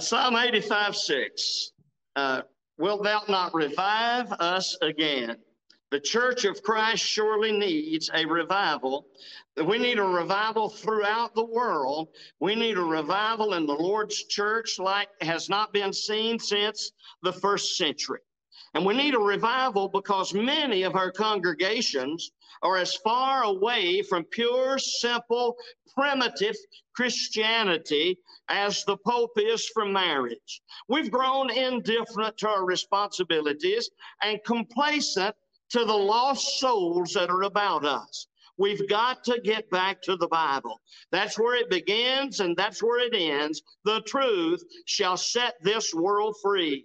Psalm 85 6. Uh, Wilt thou not revive us again? The church of Christ surely needs a revival. We need a revival throughout the world. We need a revival in the Lord's church like has not been seen since the first century. And we need a revival because many of our congregations are as far away from pure, simple, primitive Christianity as the Pope is from marriage. We've grown indifferent to our responsibilities and complacent to the lost souls that are about us. We've got to get back to the Bible. That's where it begins and that's where it ends. The truth shall set this world free.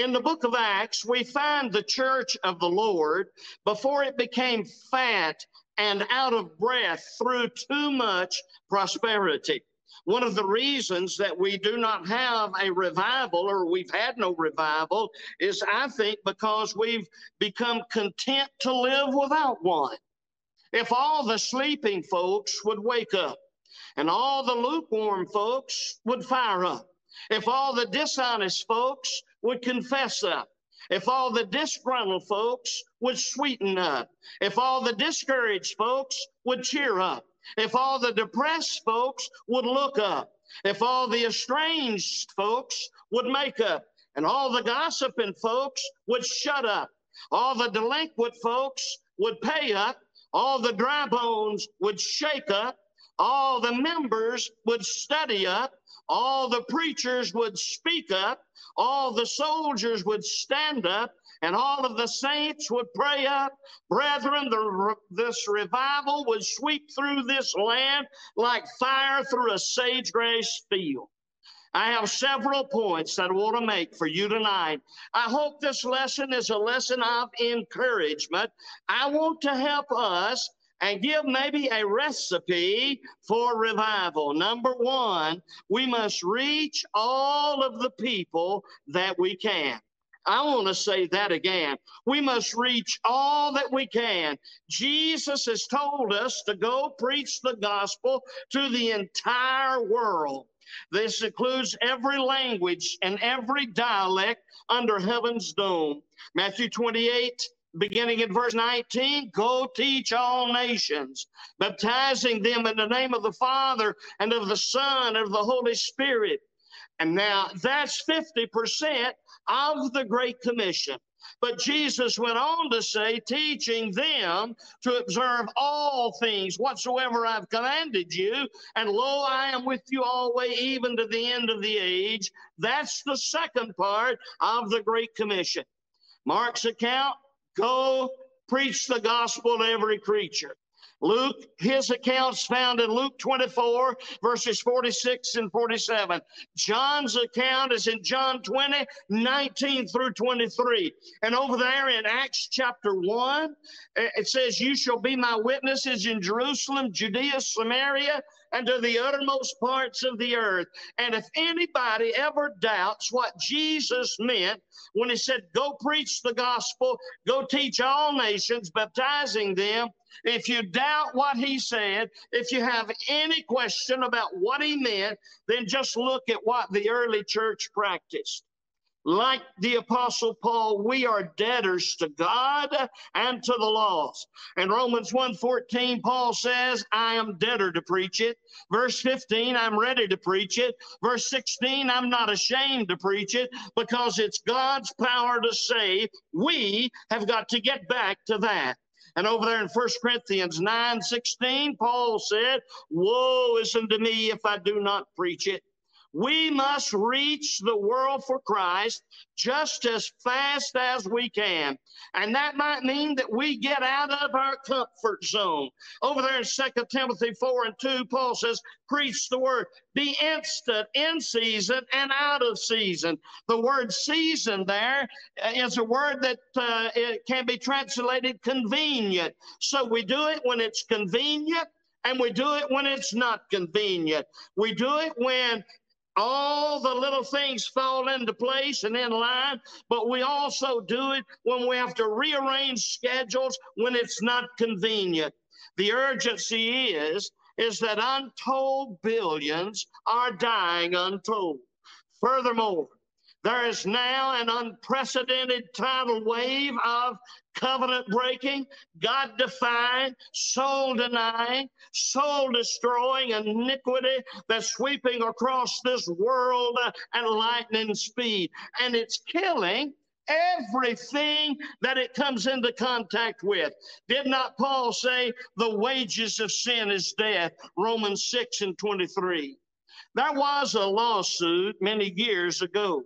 In the book of Acts, we find the church of the Lord before it became fat and out of breath through too much prosperity. One of the reasons that we do not have a revival or we've had no revival is, I think, because we've become content to live without one. If all the sleeping folks would wake up and all the lukewarm folks would fire up, if all the dishonest folks would confess up, if all the disgruntled folks would sweeten up, if all the discouraged folks would cheer up, if all the depressed folks would look up, if all the estranged folks would make up, and all the gossiping folks would shut up, all the delinquent folks would pay up, all the dry bones would shake up, all the members would study up, all the preachers would speak up, all the soldiers would stand up, and all of the saints would pray up. Brethren, the, this revival would sweep through this land like fire through a sage grass field. I have several points that I want to make for you tonight. I hope this lesson is a lesson of encouragement. I want to help us and give maybe a recipe for revival. Number one, we must reach all of the people that we can. I want to say that again. We must reach all that we can. Jesus has told us to go preach the gospel to the entire world. This includes every language and every dialect under heaven's dome. Matthew 28 beginning in verse 19 go teach all nations baptizing them in the name of the father and of the son and of the holy spirit and now that's 50% of the Great Commission. But Jesus went on to say, teaching them to observe all things whatsoever I've commanded you. And lo, I am with you always, even to the end of the age. That's the second part of the Great Commission. Mark's account go preach the gospel to every creature. Luke, his account's found in Luke 24, verses 46 and 47. John's account is in John 20, 19 through 23. And over there in Acts chapter 1, it says, You shall be my witnesses in Jerusalem, Judea, Samaria, and to the uttermost parts of the earth. And if anybody ever doubts what Jesus meant when he said, Go preach the gospel, go teach all nations, baptizing them, if you doubt what he said, if you have any question about what he meant, then just look at what the early church practiced. Like the apostle Paul, we are debtors to God and to the laws. In Romans 1:14, Paul says, I am debtor to preach it. Verse 15, I'm ready to preach it. Verse 16, I'm not ashamed to preach it because it's God's power to save. We have got to get back to that. And over there in 1 Corinthians 9 16, Paul said, Woe is unto me if I do not preach it. We must reach the world for Christ just as fast as we can. And that might mean that we get out of our comfort zone. Over there in 2 Timothy 4 and 2, Paul says, Preach the word. Be instant in season and out of season. The word season there is a word that uh, it can be translated convenient. So we do it when it's convenient and we do it when it's not convenient. We do it when all the little things fall into place and in line, but we also do it when we have to rearrange schedules when it's not convenient. The urgency is is that untold billions are dying untold. Furthermore, there is now an unprecedented tidal wave of covenant breaking, God defying, soul denying, soul destroying iniquity that's sweeping across this world uh, at lightning speed. And it's killing everything that it comes into contact with. Did not Paul say the wages of sin is death? Romans 6 and 23. There was a lawsuit many years ago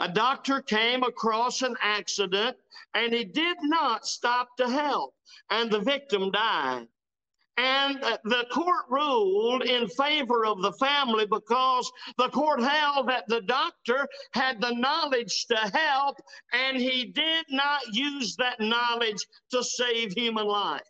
a doctor came across an accident and he did not stop to help, and the victim died. And the court ruled in favor of the family because the court held that the doctor had the knowledge to help and he did not use that knowledge to save human life.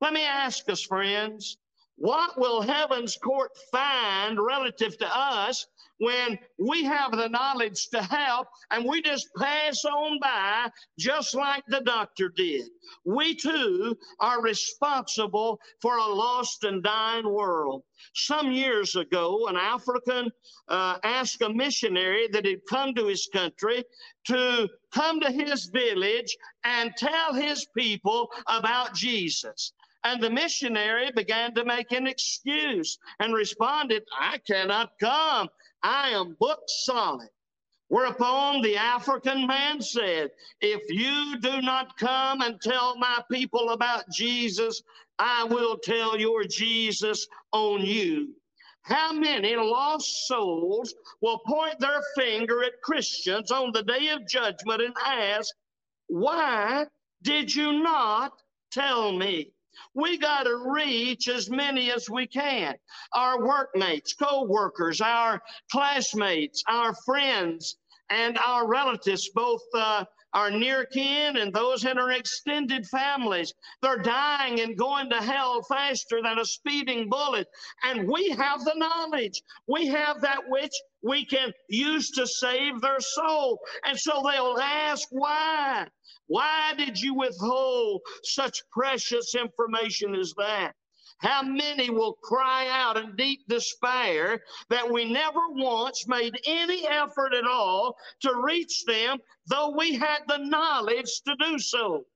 Let me ask us, friends, what will heaven's court find relative to us when we have the knowledge to help and we just pass on by just like the doctor did. We too are responsible for a lost and dying world. Some years ago, an African uh, asked a missionary that had come to his country to come to his village and tell his people about Jesus. And the missionary began to make an excuse and responded, I cannot come. I am book solid. Whereupon the African man said, If you do not come and tell my people about Jesus, I will tell your Jesus on you. How many lost souls will point their finger at Christians on the day of judgment and ask, Why did you not tell me? We got to reach as many as we can. Our workmates, co workers, our classmates, our friends, and our relatives, both uh, our near kin and those in our extended families. They're dying and going to hell faster than a speeding bullet. And we have the knowledge. We have that which we can use to save their soul. And so they'll ask, why? Why did you withhold such precious information as that? How many will cry out in deep despair that we never once made any effort at all to reach them, though we had the knowledge to do so?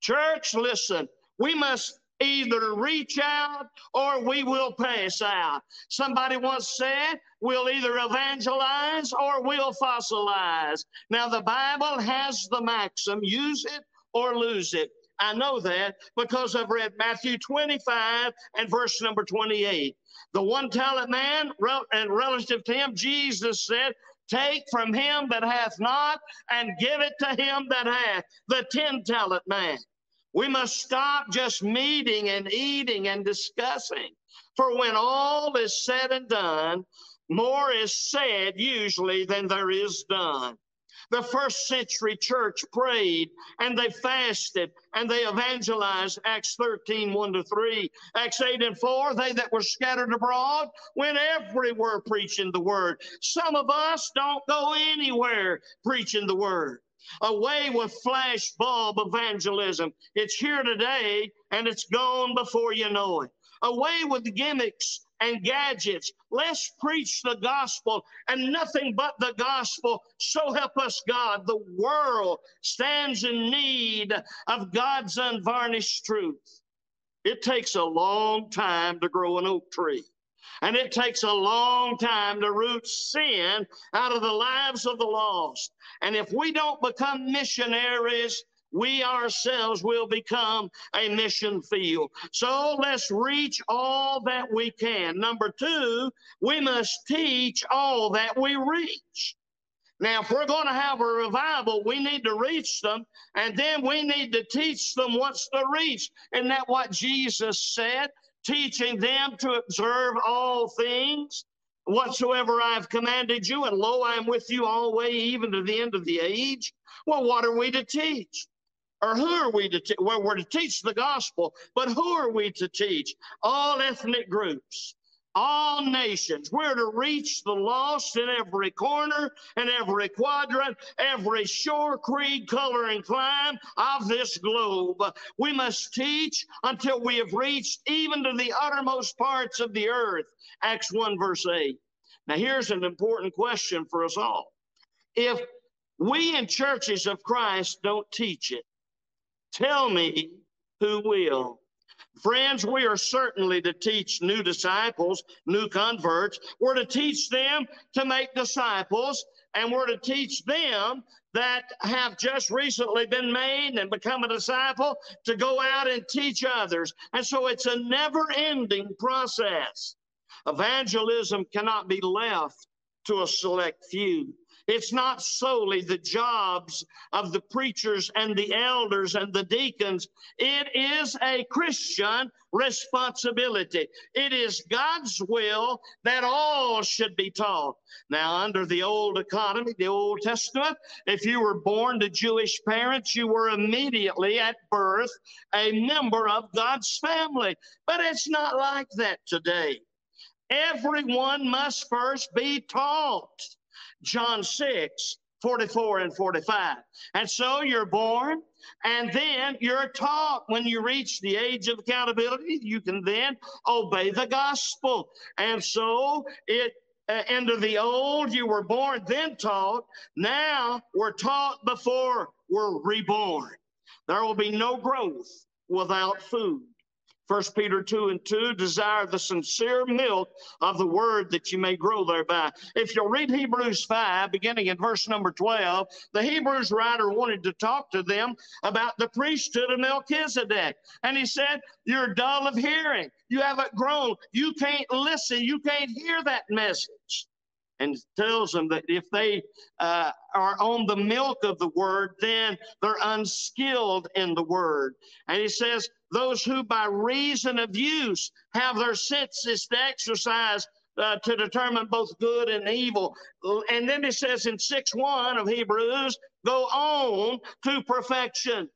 Church, listen, we must either reach out or we will pass out. Somebody once said, we'll either evangelize or we'll fossilize. Now, the Bible has the maxim use it or lose it. I know that because I've read Matthew 25 and verse number 28. The one talent man, and relative to him, Jesus said, Take from him that hath not and give it to him that hath. The 10 talent man. We must stop just meeting and eating and discussing. For when all is said and done, more is said usually than there is done. The first century church prayed and they fasted and they evangelized. Acts 13, 1 to 3. Acts 8 and 4, they that were scattered abroad went everywhere preaching the word. Some of us don't go anywhere preaching the word away with flash bulb evangelism. It's here today and it's gone before you know it. Away with gimmicks and gadgets. Let's preach the gospel and nothing but the gospel. So help us God. The world stands in need of God's unvarnished truth. It takes a long time to grow an oak tree. And it takes a long time to root sin out of the lives of the lost. And if we don't become missionaries, we ourselves will become a mission field. So let's reach all that we can. Number two, we must teach all that we reach. Now, if we're going to have a revival, we need to reach them, and then we need to teach them what's the reach. Isn't that what Jesus said? Teaching them to observe all things whatsoever I have commanded you, and lo, I am with you always, even to the end of the age. Well, what are we to teach? Or who are we to teach? Well, we're to teach the gospel, but who are we to teach? All ethnic groups, all nations. We're to reach the lost in every corner and every quadrant, every shore, creed, color, and clime of this globe. We must teach until we have reached even to the uttermost parts of the earth. Acts 1, verse 8. Now, here's an important question for us all. If we in churches of Christ don't teach it, tell me who will. Friends, we are certainly to teach new disciples, new converts. We're to teach them to make disciples, and we're to teach them that have just recently been made and become a disciple to go out and teach others. And so it's a never ending process. Evangelism cannot be left to a select few. It's not solely the jobs of the preachers and the elders and the deacons. It is a Christian responsibility. It is God's will that all should be taught. Now, under the old economy, the Old Testament, if you were born to Jewish parents, you were immediately at birth a member of God's family. But it's not like that today. Everyone must first be taught. John 6, 44 and 45. And so you're born, and then you're taught when you reach the age of accountability, you can then obey the gospel. And so it uh, the old, you were born, then taught. Now we're taught before we're reborn. There will be no growth without food. First Peter 2 and 2, desire the sincere milk of the word that you may grow thereby. If you'll read Hebrews 5, beginning in verse number 12, the Hebrews writer wanted to talk to them about the priesthood of Melchizedek. And he said, You're dull of hearing. You haven't grown. You can't listen. You can't hear that message and tells them that if they uh, are on the milk of the word, then they're unskilled in the word. And he says, those who by reason of use have their senses to exercise uh, to determine both good and evil. And then it says in 6 1 of Hebrews, go on to perfection.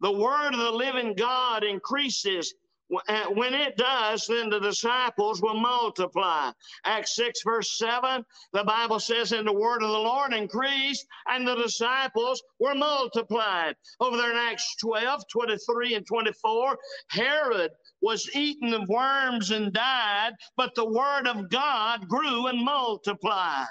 The word of the living God increases when it does, then the disciples will multiply. Acts 6, verse 7, the Bible says, And the word of the Lord increased, and the disciples were multiplied. Over there in Acts 12, 23, and 24, Herod was eaten of worms and died, but the word of God grew and multiplied.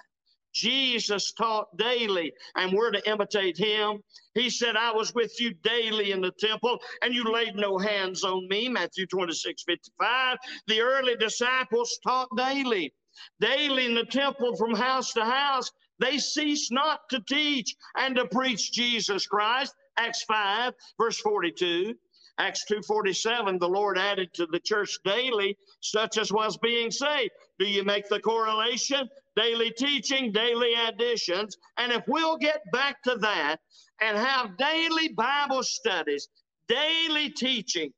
Jesus taught daily, and we're to imitate him. He said, I was with you daily in the temple, and you laid no hands on me. Matthew 26, 55. The early disciples taught daily. Daily in the temple from house to house, they ceased not to teach and to preach Jesus Christ. Acts 5, verse 42. Acts 2:47, the Lord added to the church daily such as was being saved. Do you make the correlation? Daily teaching, daily additions. And if we'll get back to that and have daily Bible studies, daily teaching,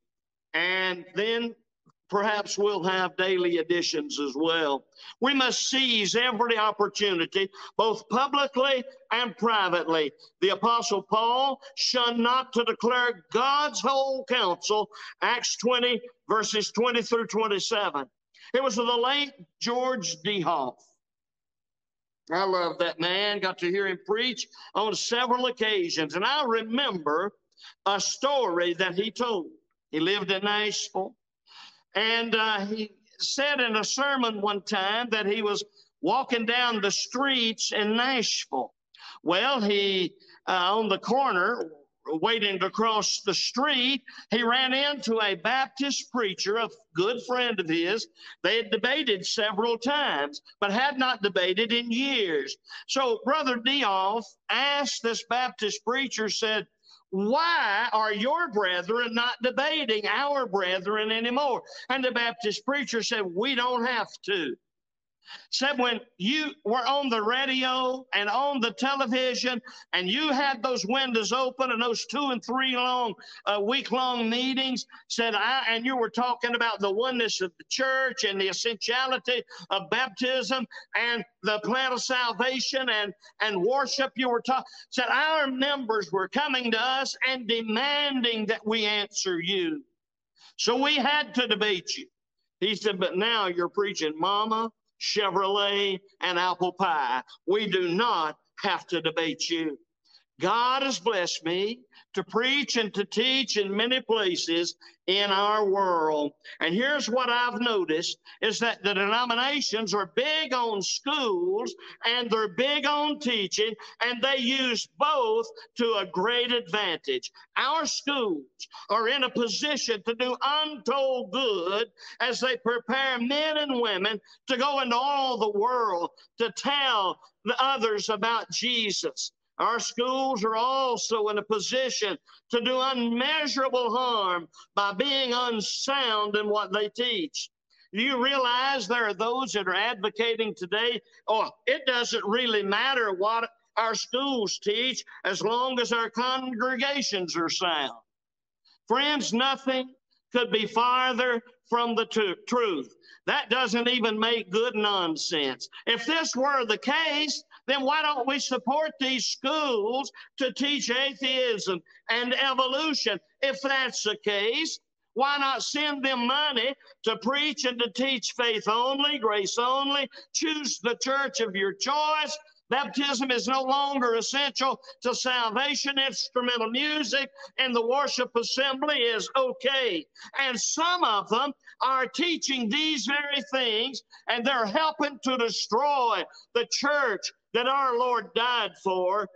and then perhaps we'll have daily additions as well. We must seize every opportunity, both publicly and privately. The Apostle Paul shunned not to declare God's whole counsel, Acts 20, verses 20 through 27. It was the late George DeHoff. I love that man. Got to hear him preach on several occasions. And I remember a story that he told. He lived in Nashville. And uh, he said in a sermon one time that he was walking down the streets in Nashville. Well, he, uh, on the corner, waiting to cross the street, he ran into a Baptist preacher, a good friend of his. They had debated several times, but had not debated in years. So Brother DeHoff asked this Baptist preacher, said, why are your brethren not debating our brethren anymore? And the Baptist preacher said, We don't have to said when you were on the radio and on the television and you had those windows open and those two and three long uh, week long meetings said i and you were talking about the oneness of the church and the essentiality of baptism and the plan of salvation and and worship you were talking said our members were coming to us and demanding that we answer you. So we had to debate you. He said but now you're preaching mama Chevrolet, and apple pie. We do not have to debate you. God has blessed me to preach and to teach in many places in our world. And here's what I've noticed is that the denominations are big on schools and they're big on teaching and they use both to a great advantage. Our schools are in a position to do untold good as they prepare men and women to go into all the world to tell the others about Jesus. Our schools are also in a position to do unmeasurable harm by being unsound in what they teach. You realize there are those that are advocating today? Oh, it doesn't really matter what our schools teach as long as our congregations are sound. Friends, nothing could be farther from the t- truth. That doesn't even make good nonsense. If this were the case, then why don't we support these schools to teach atheism and evolution? If that's the case, why not send them money to preach and to teach faith only, grace only? Choose the church of your choice. Baptism is no longer essential to salvation. Instrumental music and the worship assembly is okay. And some of them are teaching these very things, and they're helping to destroy the church that our Lord died for,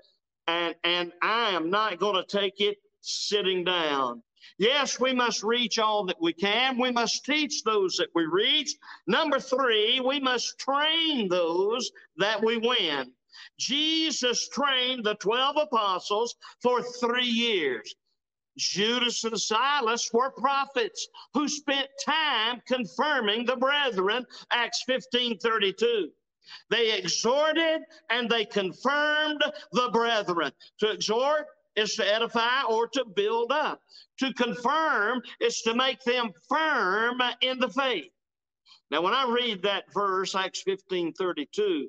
and, and I am not going to take it sitting down. Yes, we must reach all that we can. We must teach those that we reach. Number three, we must train those that we win. Jesus trained the 12 apostles for three years. Judas and Silas were prophets who spent time confirming the brethren, Acts 15 32. They exhorted and they confirmed the brethren. To exhort is to edify or to build up. To confirm is to make them firm in the faith. Now, when I read that verse, Acts 15 32,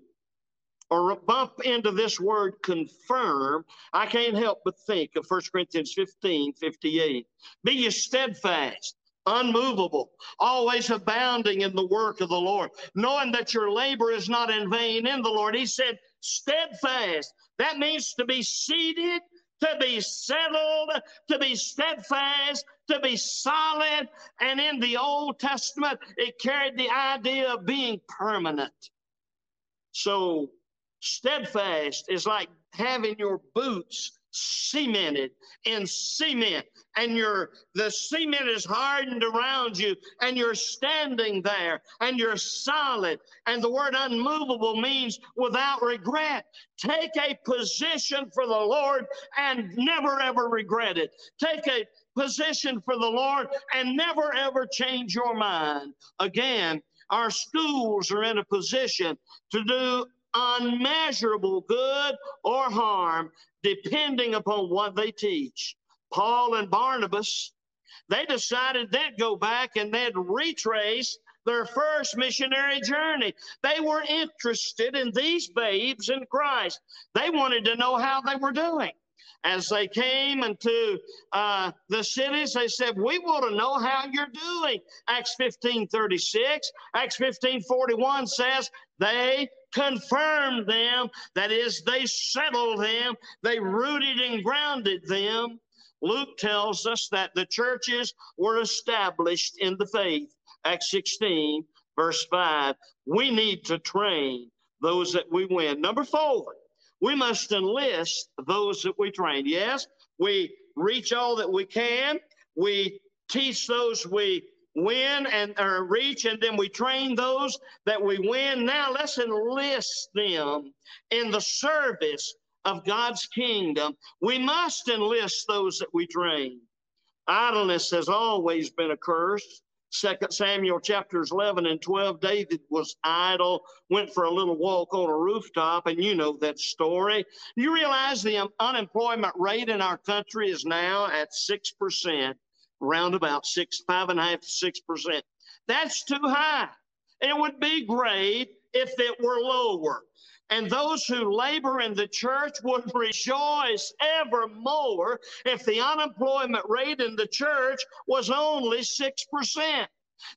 or bump into this word confirm, I can't help but think of 1 Corinthians 15 58. Be ye steadfast, unmovable, always abounding in the work of the Lord, knowing that your labor is not in vain in the Lord. He said, steadfast. That means to be seated, to be settled, to be steadfast, to be solid. And in the Old Testament, it carried the idea of being permanent. So, steadfast is like having your boots cemented in cement. And your the cement is hardened around you and you're standing there and you're solid. And the word unmovable means without regret. Take a position for the lord and never ever regret it. Take a position for the lord and never ever change your mind. Again our schools are in a position to do unmeasurable good or harm depending upon what they teach. Paul and Barnabas, they decided they'd go back and they'd retrace their first missionary journey. They were interested in these babes in Christ. They wanted to know how they were doing. As they came into uh, the cities, they said, We want to know how you're doing. Acts 15 36. Acts 15 41 says, They confirmed them. That is, they settled them, they rooted and grounded them. Luke tells us that the churches were established in the faith. Acts 16, verse 5. We need to train those that we win. Number four, we must enlist those that we train. Yes, we reach all that we can. We teach those we win and or reach, and then we train those that we win. Now let's enlist them in the service of God's kingdom. We must enlist those that we train. Idleness has always been a curse. Second Samuel chapters 11 and 12, David was idle, went for a little walk on a rooftop, and you know that story. You realize the unemployment rate in our country is now at 6% around about six, five and a half to six percent. That's too high. It would be great if it were lower. And those who labor in the church would rejoice evermore if the unemployment rate in the church was only 6%.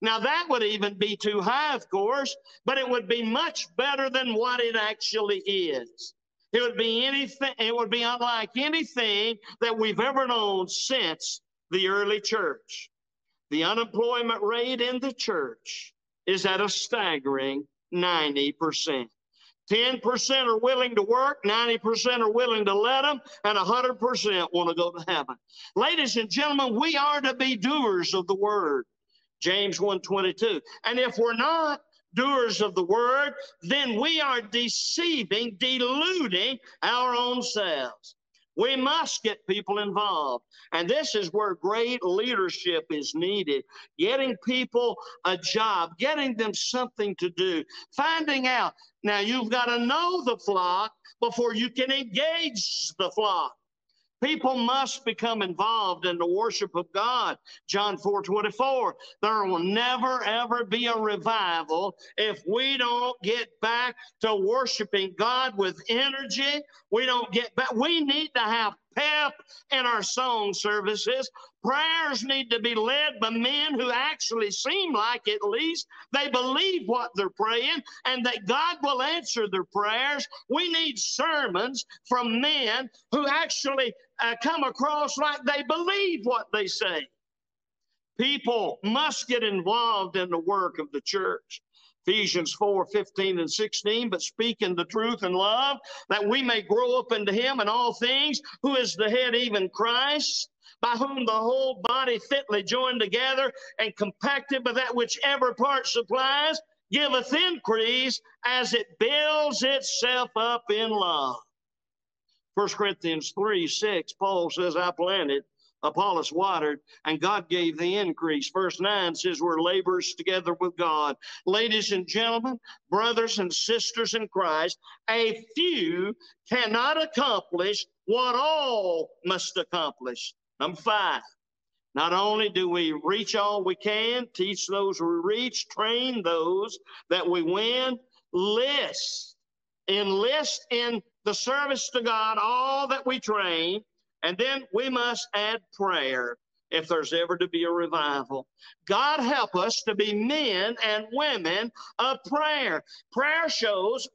Now, that would even be too high, of course, but it would be much better than what it actually is. It would be anything, it would be unlike anything that we've ever known since the early church. The unemployment rate in the church is at a staggering 90%. 10% are willing to work, 90% are willing to let them, and 100% want to go to heaven. Ladies and gentlemen, we are to be doers of the word. James 1:22. And if we're not doers of the word, then we are deceiving, deluding our own selves. We must get people involved. And this is where great leadership is needed. Getting people a job, getting them something to do, finding out. Now, you've got to know the flock before you can engage the flock. People must become involved in the worship of God. John 4 24. There will never, ever be a revival if we don't get back to worshiping God with energy. We don't get back. We need to have pep in our song services. Prayers need to be led by men who actually seem like, at least, they believe what they're praying and that God will answer their prayers. We need sermons from men who actually uh, come across like they believe what they say. People must get involved in the work of the church. Ephesians 4 15 and 16, but speaking the truth in love, that we may grow up into Him in all things, who is the head, even Christ, by whom the whole body fitly joined together and compacted by that which every part supplies, giveth increase as it builds itself up in love. 1 Corinthians 3 6, Paul says, I planted, Apollos watered, and God gave the increase. Verse 9 says, We're laborers together with God. Ladies and gentlemen, brothers and sisters in Christ, a few cannot accomplish what all must accomplish. Number five, not only do we reach all we can, teach those we reach, train those that we win, list, enlist in the service to God all that we train and then we must add prayer if there's ever to be a revival. God help us to be men and women of prayer. Prayer shows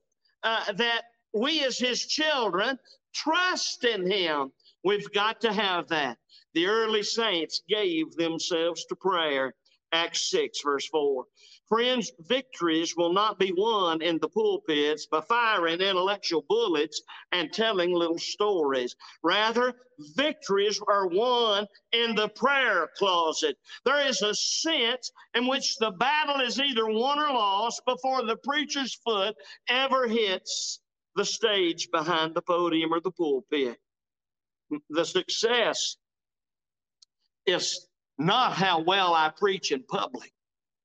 uh, that we, as His children, trust in Him. We've got to have that. The early saints gave themselves to prayer. Acts 6, verse 4. Friends, victories will not be won in the pulpits by firing intellectual bullets and telling little stories. Rather, victories are won in the prayer closet. There is a sense in which the battle is either won or lost before the preacher's foot ever hits the stage behind the podium or the pulpit. The success is not how well I preach in public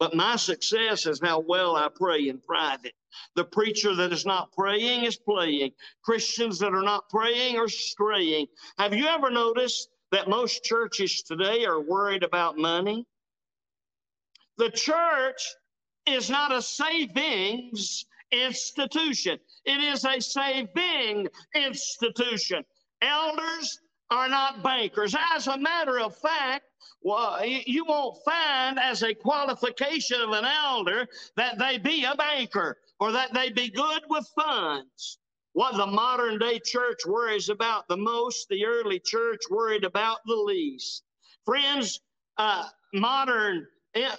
but my success is how well I pray in private. The preacher that is not praying is playing. Christians that are not praying are straying. Have you ever noticed that most churches today are worried about money? The church is not a savings institution, it is a saving institution. Elders are not bankers. As a matter of fact, well, you won't find as a qualification of an elder that they be a banker or that they be good with funds. What the modern day church worries about the most, the early church worried about the least. Friends, uh, modern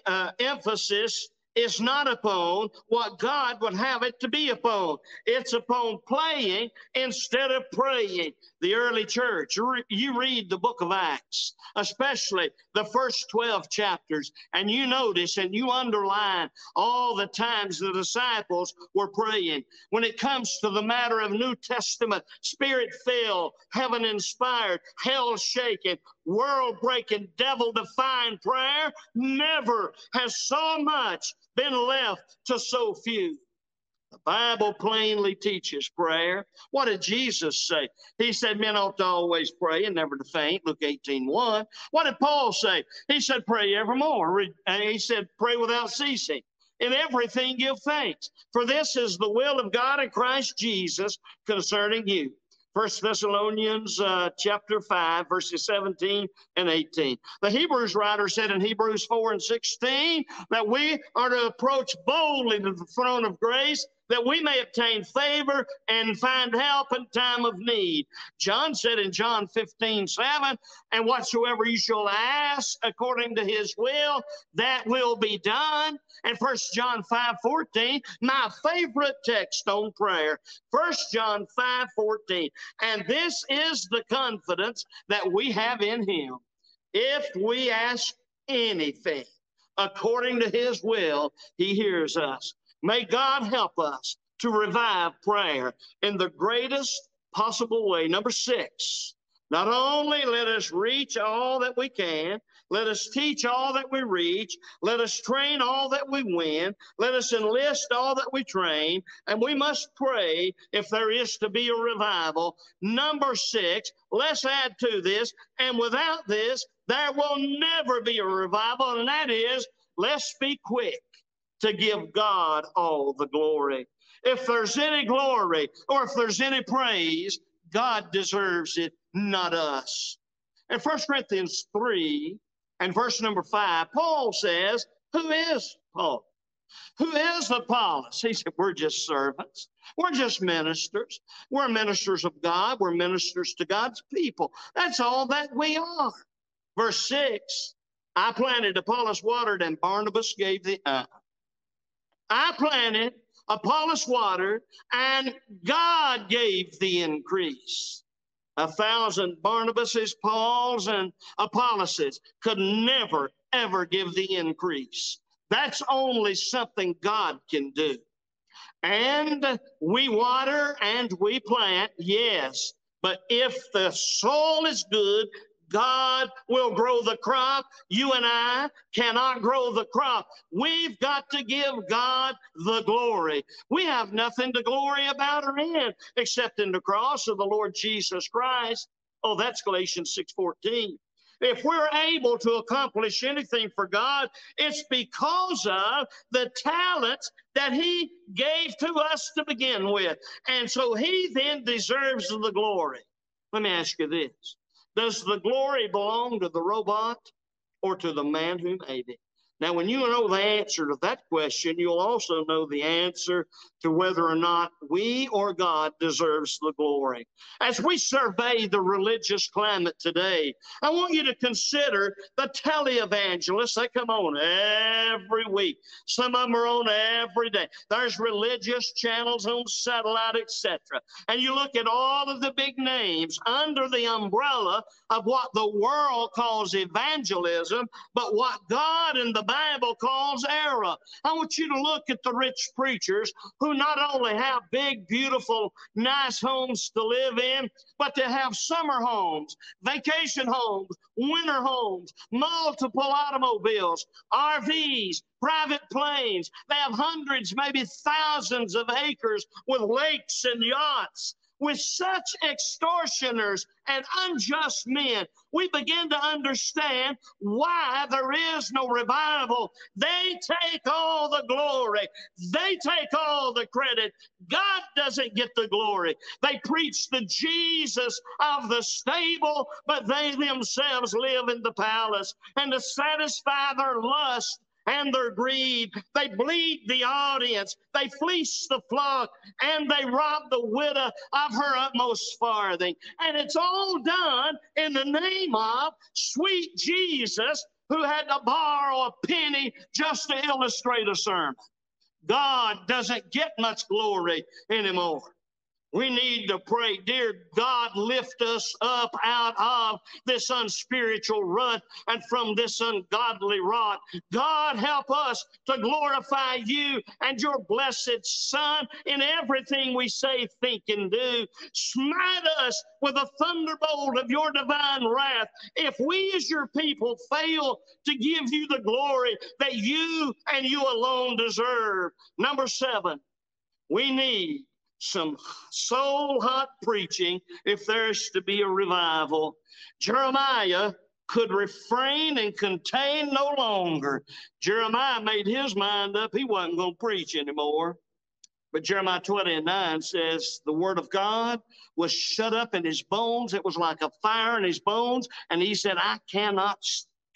uh, emphasis is not upon what God would have it to be upon. It's upon playing instead of praying. The early church, you read the book of Acts, especially the first 12 chapters, and you notice and you underline all the times the disciples were praying. When it comes to the matter of New Testament, spirit filled, heaven inspired, hell shaken, world breaking, devil defying prayer, never has so much been left to so few. The Bible plainly teaches prayer. What did Jesus say? He said men ought to always pray and never to faint. Luke 18 1. What did Paul say? He said, pray evermore. He said, pray without ceasing. In everything give thanks. For this is the will of God in Christ Jesus concerning you. First Thessalonians uh, chapter 5, verses 17 and 18. The Hebrews writer said in Hebrews 4 and 16 that we are to approach boldly to the throne of grace that we may obtain favor and find help in time of need. John said in John 15, 7, and whatsoever you shall ask according to his will, that will be done. And First John 5, 14, my favorite text on prayer. First John 5, 14. And this is the confidence that we have in him. If we ask anything according to his will, he hears us. May God help us to revive prayer in the greatest possible way. Number six, not only let us reach all that we can, let us teach all that we reach. Let us train all that we win. Let us enlist all that we train. And we must pray if there is to be a revival. Number six, let's add to this. And without this, there will never be a revival. And that is, let's be quick to give God all the glory. If there's any glory or if there's any praise, God deserves it, not us. In 1 Corinthians 3 and verse number 5, Paul says, Who is Paul? Who is Apollos? He said, We're just servants. We're just ministers. We're ministers of God. We're ministers to God's people. That's all that we are. Verse 6 I planted, Apollos watered, and Barnabas gave the. I planted, Apollos watered, and God gave the increase. A thousand Barnabases, Pauls, and Apolloses could never, ever give the increase. That's only something God can do. And we water and we plant, yes. But if the soil is good, God will grow the crop. You and I cannot grow the crop. We've got to give God the glory. We have nothing to glory about or in except in the cross of the Lord Jesus Christ. Oh, that's Galatians 6:14. If we're able to accomplish anything for God, it's because of the talents that He gave to us to begin with. And so He then deserves the glory. Let me ask you this does the glory belong to the robot or to the man who made it? Now, when you know the answer to that question, you'll also know the answer to whether or not we or God deserves the glory. As we survey the religious climate today, I want you to consider the televangelists. They come on every week. Some of them are on every day. There's religious channels on satellite, etc. And you look at all of the big names under the umbrella of what the world calls evangelism, but what God in the Bible calls error. I want you to look at the rich preachers who not only have big, beautiful, nice homes to live in, but they have summer homes, vacation homes, winter homes, multiple automobiles, RVs, private planes. They have hundreds, maybe thousands of acres with lakes and yachts with such extortioners and unjust men, we begin to understand why there is no revival. They take all the glory, they take all the credit. God doesn't get the glory. They preach the Jesus of the stable, but they themselves live in the palace. And to satisfy their lust, and their greed. They bleed the audience, they fleece the flock, and they rob the widow of her utmost farthing. And it's all done in the name of sweet Jesus, who had to borrow a penny just to illustrate a sermon. God doesn't get much glory anymore. We need to pray, dear God, lift us up out of this unspiritual rut and from this ungodly rot. God, help us to glorify you and your blessed Son in everything we say, think, and do. Smite us with a thunderbolt of your divine wrath if we as your people fail to give you the glory that you and you alone deserve. Number seven, we need some soul hot preaching if there's to be a revival. Jeremiah could refrain and contain no longer. Jeremiah made his mind up he wasn't going to preach anymore. But Jeremiah 20 and 9 says, The word of God was shut up in his bones. It was like a fire in his bones. And he said, I cannot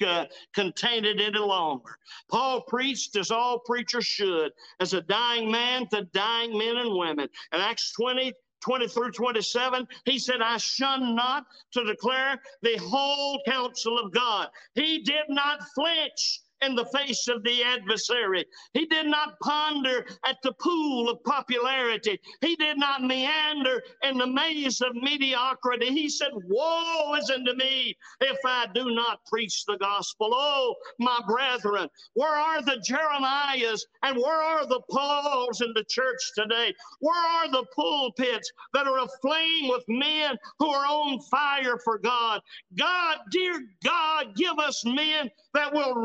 uh, contain it any longer. Paul preached as all preachers should, as a dying man to dying men and women. In Acts 20, 20 through 27, he said, I shun not to declare the whole counsel of God. He did not flinch in the face of the adversary. He did not ponder at the pool of popularity. He did not meander in the maze of mediocrity. He said, Woe is unto me if I do not preach the gospel. Oh, my brethren, where are the Jeremiahs and where are the Pauls in the church today? Where are the pulpits that are aflame with men who are on fire for God? God, dear God, give us men that will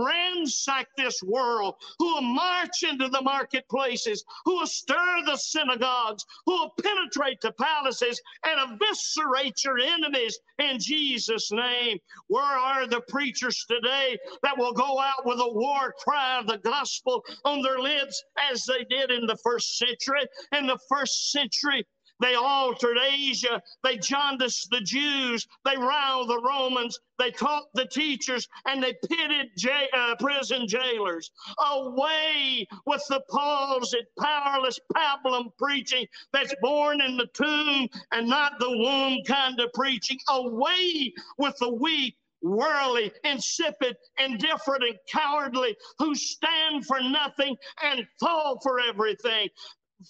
ransack this world, who will march into the marketplaces, who will stir the synagogues, who will penetrate the palaces and eviscerate your enemies in Jesus' name. Where are the preachers today that will go out with a war cry of the gospel on their lips as they did in the first century? In the first century, they altered Asia. They jaundiced the Jews. They riled the Romans. They taught the teachers and they pitted j- uh, prison jailers. Away with the palsied, powerless pablum preaching that's born in the tomb and not the womb kind of preaching. Away with the weak, worldly, insipid, indifferent, and cowardly who stand for nothing and fall for everything.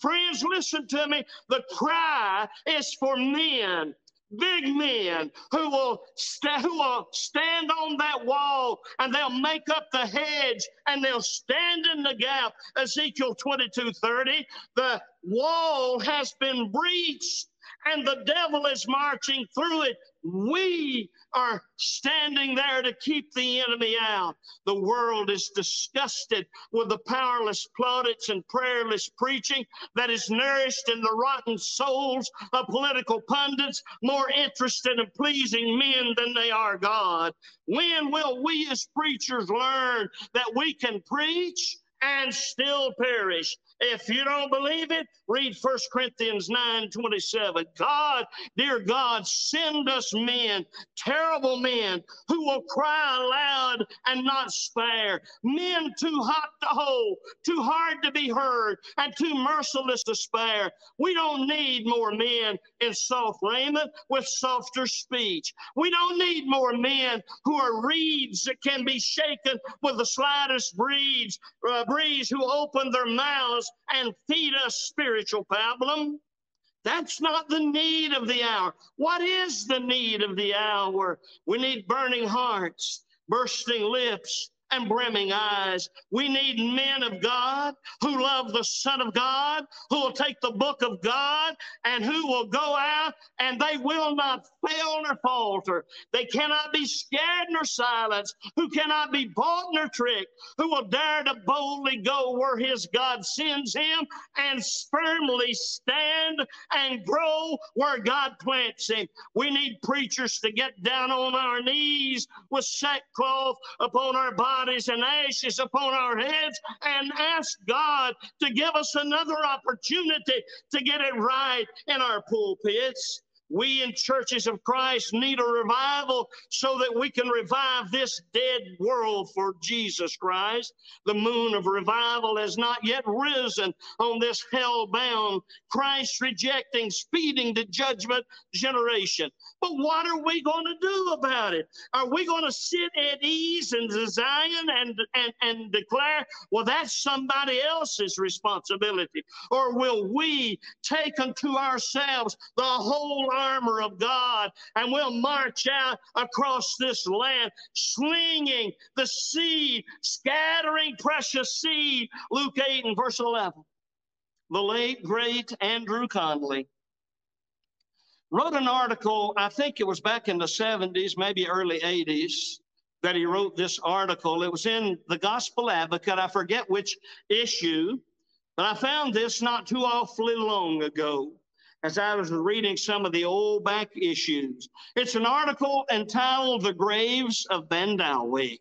Friends, listen to me. The cry is for men big men who will, st- who will stand on that wall and they'll make up the hedge and they'll stand in the gap. Ezekiel 22 30. The wall has been breached and the devil is marching through it. We are standing there to keep the enemy out. The world is disgusted with the powerless plaudits and prayerless preaching that is nourished in the rotten souls of political pundits, more interested in pleasing men than they are God. When will we as preachers learn that we can preach and still perish? If you don't believe it, read 1 Corinthians 9 27. God, dear God, send us men, terrible men, who will cry aloud and not spare. Men too hot to hold, too hard to be heard, and too merciless to spare. We don't need more men in soft raiment with softer speech. We don't need more men who are reeds that can be shaken with the slightest breeze, uh, breeze who open their mouths and feed us spiritual pablum. That's not the need of the hour. What is the need of the hour? We need burning hearts, bursting lips, and brimming eyes. We need men of God who love the Son of God, who will take the book of God and who will go out and they will not fail nor falter. They cannot be scared nor silenced, who cannot be bought nor tricked, who will dare to boldly go where his God sends him and firmly stand and grow where God plants him. We need preachers to get down on our knees with sackcloth upon our bodies bodies and ashes upon our heads and ask God to give us another opportunity to get it right in our pulpits. We in churches of Christ need a revival so that we can revive this dead world for Jesus Christ. The moon of revival has not yet risen on this hell bound, Christ rejecting, speeding to judgment generation. But what are we going to do about it? Are we going to sit at ease in Zion and, and, and declare, well, that's somebody else's responsibility? Or will we take unto ourselves the whole armor of God and we'll march out across this land, slinging the seed, scattering precious seed? Luke 8 and verse 11. The late, great Andrew Connally wrote an article, I think it was back in the 70s, maybe early 80s, that he wrote this article. It was in the Gospel Advocate. I forget which issue, but I found this not too awfully long ago as I was reading some of the old back issues. It's an article entitled The Graves of Bandawe.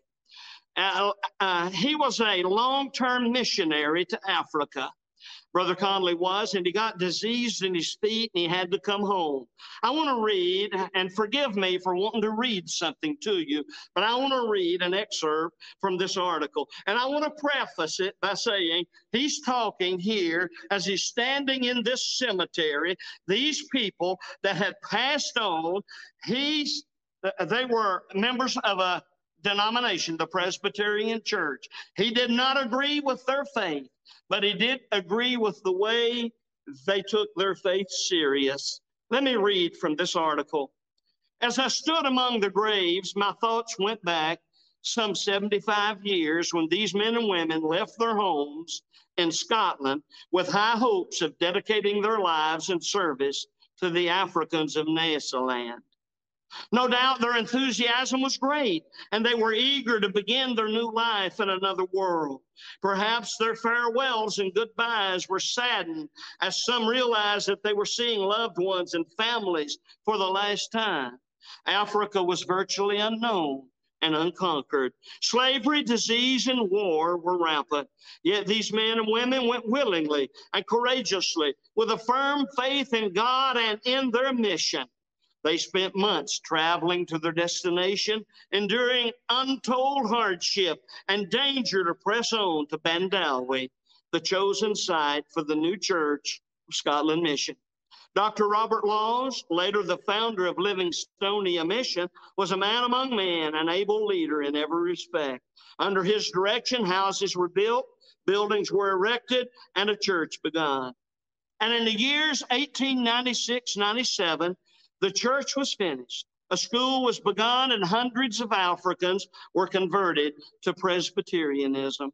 Uh, uh, he was a long term missionary to Africa. Brother Connally was, and he got diseased in his feet and he had to come home. I want to read, and forgive me for wanting to read something to you, but I want to read an excerpt from this article. And I want to preface it by saying he's talking here as he's standing in this cemetery. These people that had passed on, he's they were members of a denomination, the Presbyterian Church. He did not agree with their faith, but he did agree with the way they took their faith serious. Let me read from this article. As I stood among the graves, my thoughts went back some 75 years when these men and women left their homes in Scotland with high hopes of dedicating their lives and service to the Africans of Nyasaland. No doubt their enthusiasm was great, and they were eager to begin their new life in another world. Perhaps their farewells and goodbyes were saddened as some realized that they were seeing loved ones and families for the last time. Africa was virtually unknown and unconquered. Slavery, disease, and war were rampant. Yet these men and women went willingly and courageously with a firm faith in God and in their mission. They spent months traveling to their destination, enduring untold hardship and danger to press on to Bandawe, the chosen site for the new church of Scotland Mission. Dr. Robert Laws, later the founder of Livingstonia Mission, was a man among men, an able leader in every respect. Under his direction, houses were built, buildings were erected, and a church begun. And in the years 1896 97, the church was finished. A school was begun, and hundreds of Africans were converted to Presbyterianism.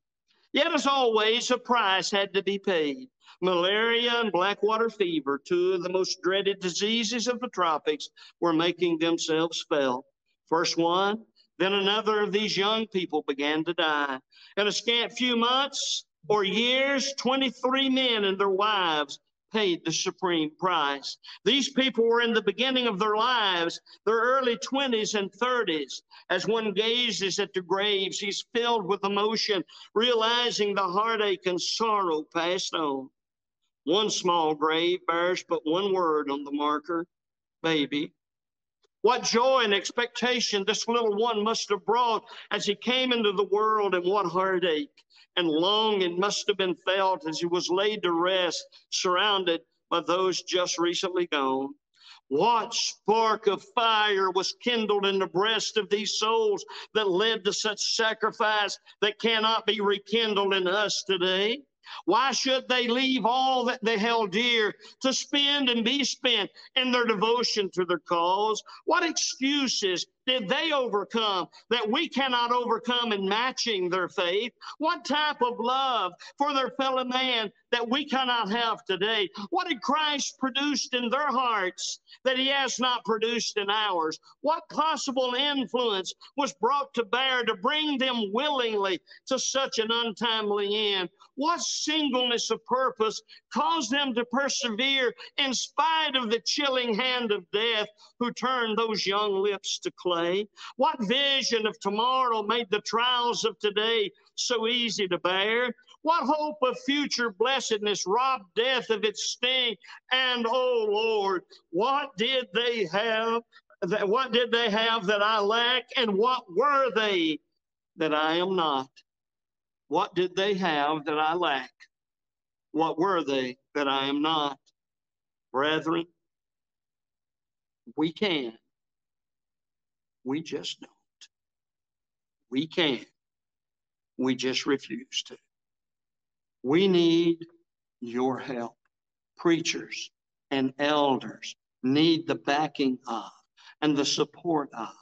Yet, as always, a price had to be paid. Malaria and blackwater fever, two of the most dreaded diseases of the tropics, were making themselves felt. First one, then another of these young people began to die. In a scant few months or years, 23 men and their wives paid the supreme price. These people were in the beginning of their lives, their early 20s and 30s. As one gazes at the graves, he's filled with emotion, realizing the heartache and sorrow passed on. One small grave bears but one word on the marker baby. What joy and expectation this little one must have brought as he came into the world, and what heartache and longing must have been felt as he was laid to rest, surrounded by those just recently gone. What spark of fire was kindled in the breast of these souls that led to such sacrifice that cannot be rekindled in us today? Why should they leave all that they held dear to spend and be spent in their devotion to their cause? What excuses did they overcome that we cannot overcome in matching their faith? What type of love for their fellow man that we cannot have today? What did Christ produce in their hearts that he has not produced in ours? What possible influence was brought to bear to bring them willingly to such an untimely end? What singleness of purpose caused them to persevere in spite of the chilling hand of death who turned those young lips to clay? What vision of tomorrow made the trials of today so easy to bear? What hope of future blessedness robbed death of its sting? And oh Lord, what did they have? That, what did they have that I lack? And what were they that I am not? What did they have that I lack? What were they that I am not? Brethren, we can. We just don't. We can. We just refuse to. We need your help. Preachers and elders need the backing of and the support of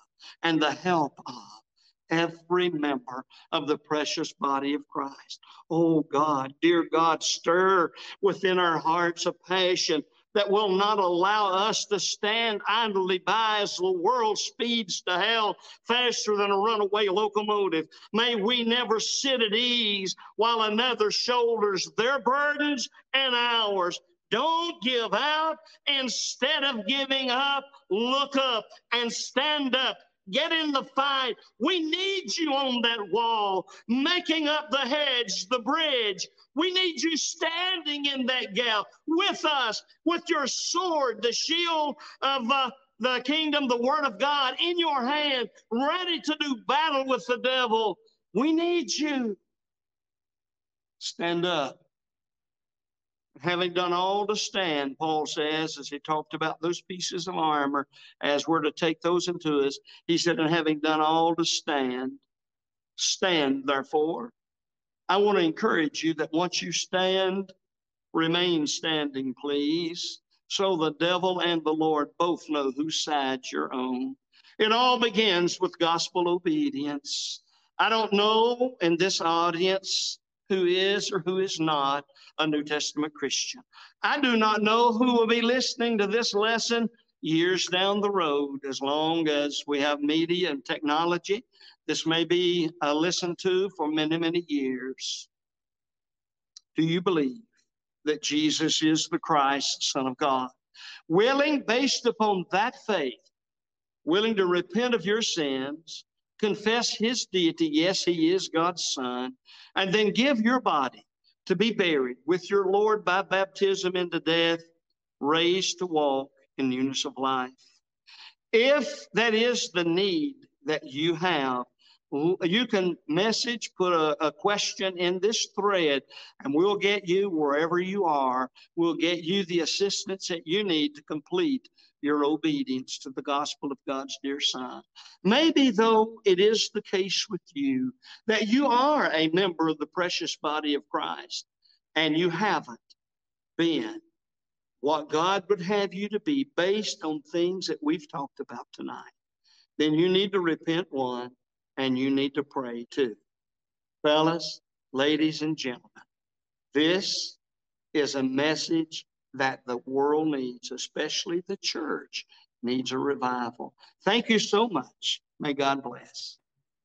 and the help of every member of the precious body of Christ. Oh God, dear God, stir within our hearts a passion that will not allow us to stand idly by as the world speeds to hell faster than a runaway locomotive. May we never sit at ease while another shoulders their burdens and ours. Don't give out. Instead of giving up, look up and stand up get in the fight. We need you on that wall, making up the hedge, the bridge. We need you standing in that gap with us, with your sword, the shield of uh, the kingdom, the word of God in your hand, ready to do battle with the devil. We need you. Stand up. Having done all to stand, Paul says, as he talked about those pieces of armor, as we're to take those into us, he said, and having done all to stand, stand therefore. I want to encourage you that once you stand, remain standing, please, so the devil and the Lord both know whose side you're on. It all begins with gospel obedience. I don't know in this audience who is or who is not a New Testament Christian. I do not know who will be listening to this lesson years down the road, as long as we have media and technology. This may be uh, listened to for many, many years. Do you believe that Jesus is the Christ, Son of God? Willing, based upon that faith, willing to repent of your sins, confess his deity, yes, he is God's Son, and then give your body to be buried with your Lord by baptism into death, raised to walk in newness of life. If that is the need that you have, you can message, put a, a, question in this thread, and we'll get you wherever you are. We'll get you the assistance that you need to complete your obedience to the gospel of God's dear Son. Maybe, though, it is the case with you that you are a member of the precious body of Christ and you haven't been what God would have you to be based on things that we've talked about tonight, then you need to repent one and you need to pray two. Fellas, ladies, and gentlemen, this is a message that the world needs, especially the church, needs a revival. Thank you so much. May God bless.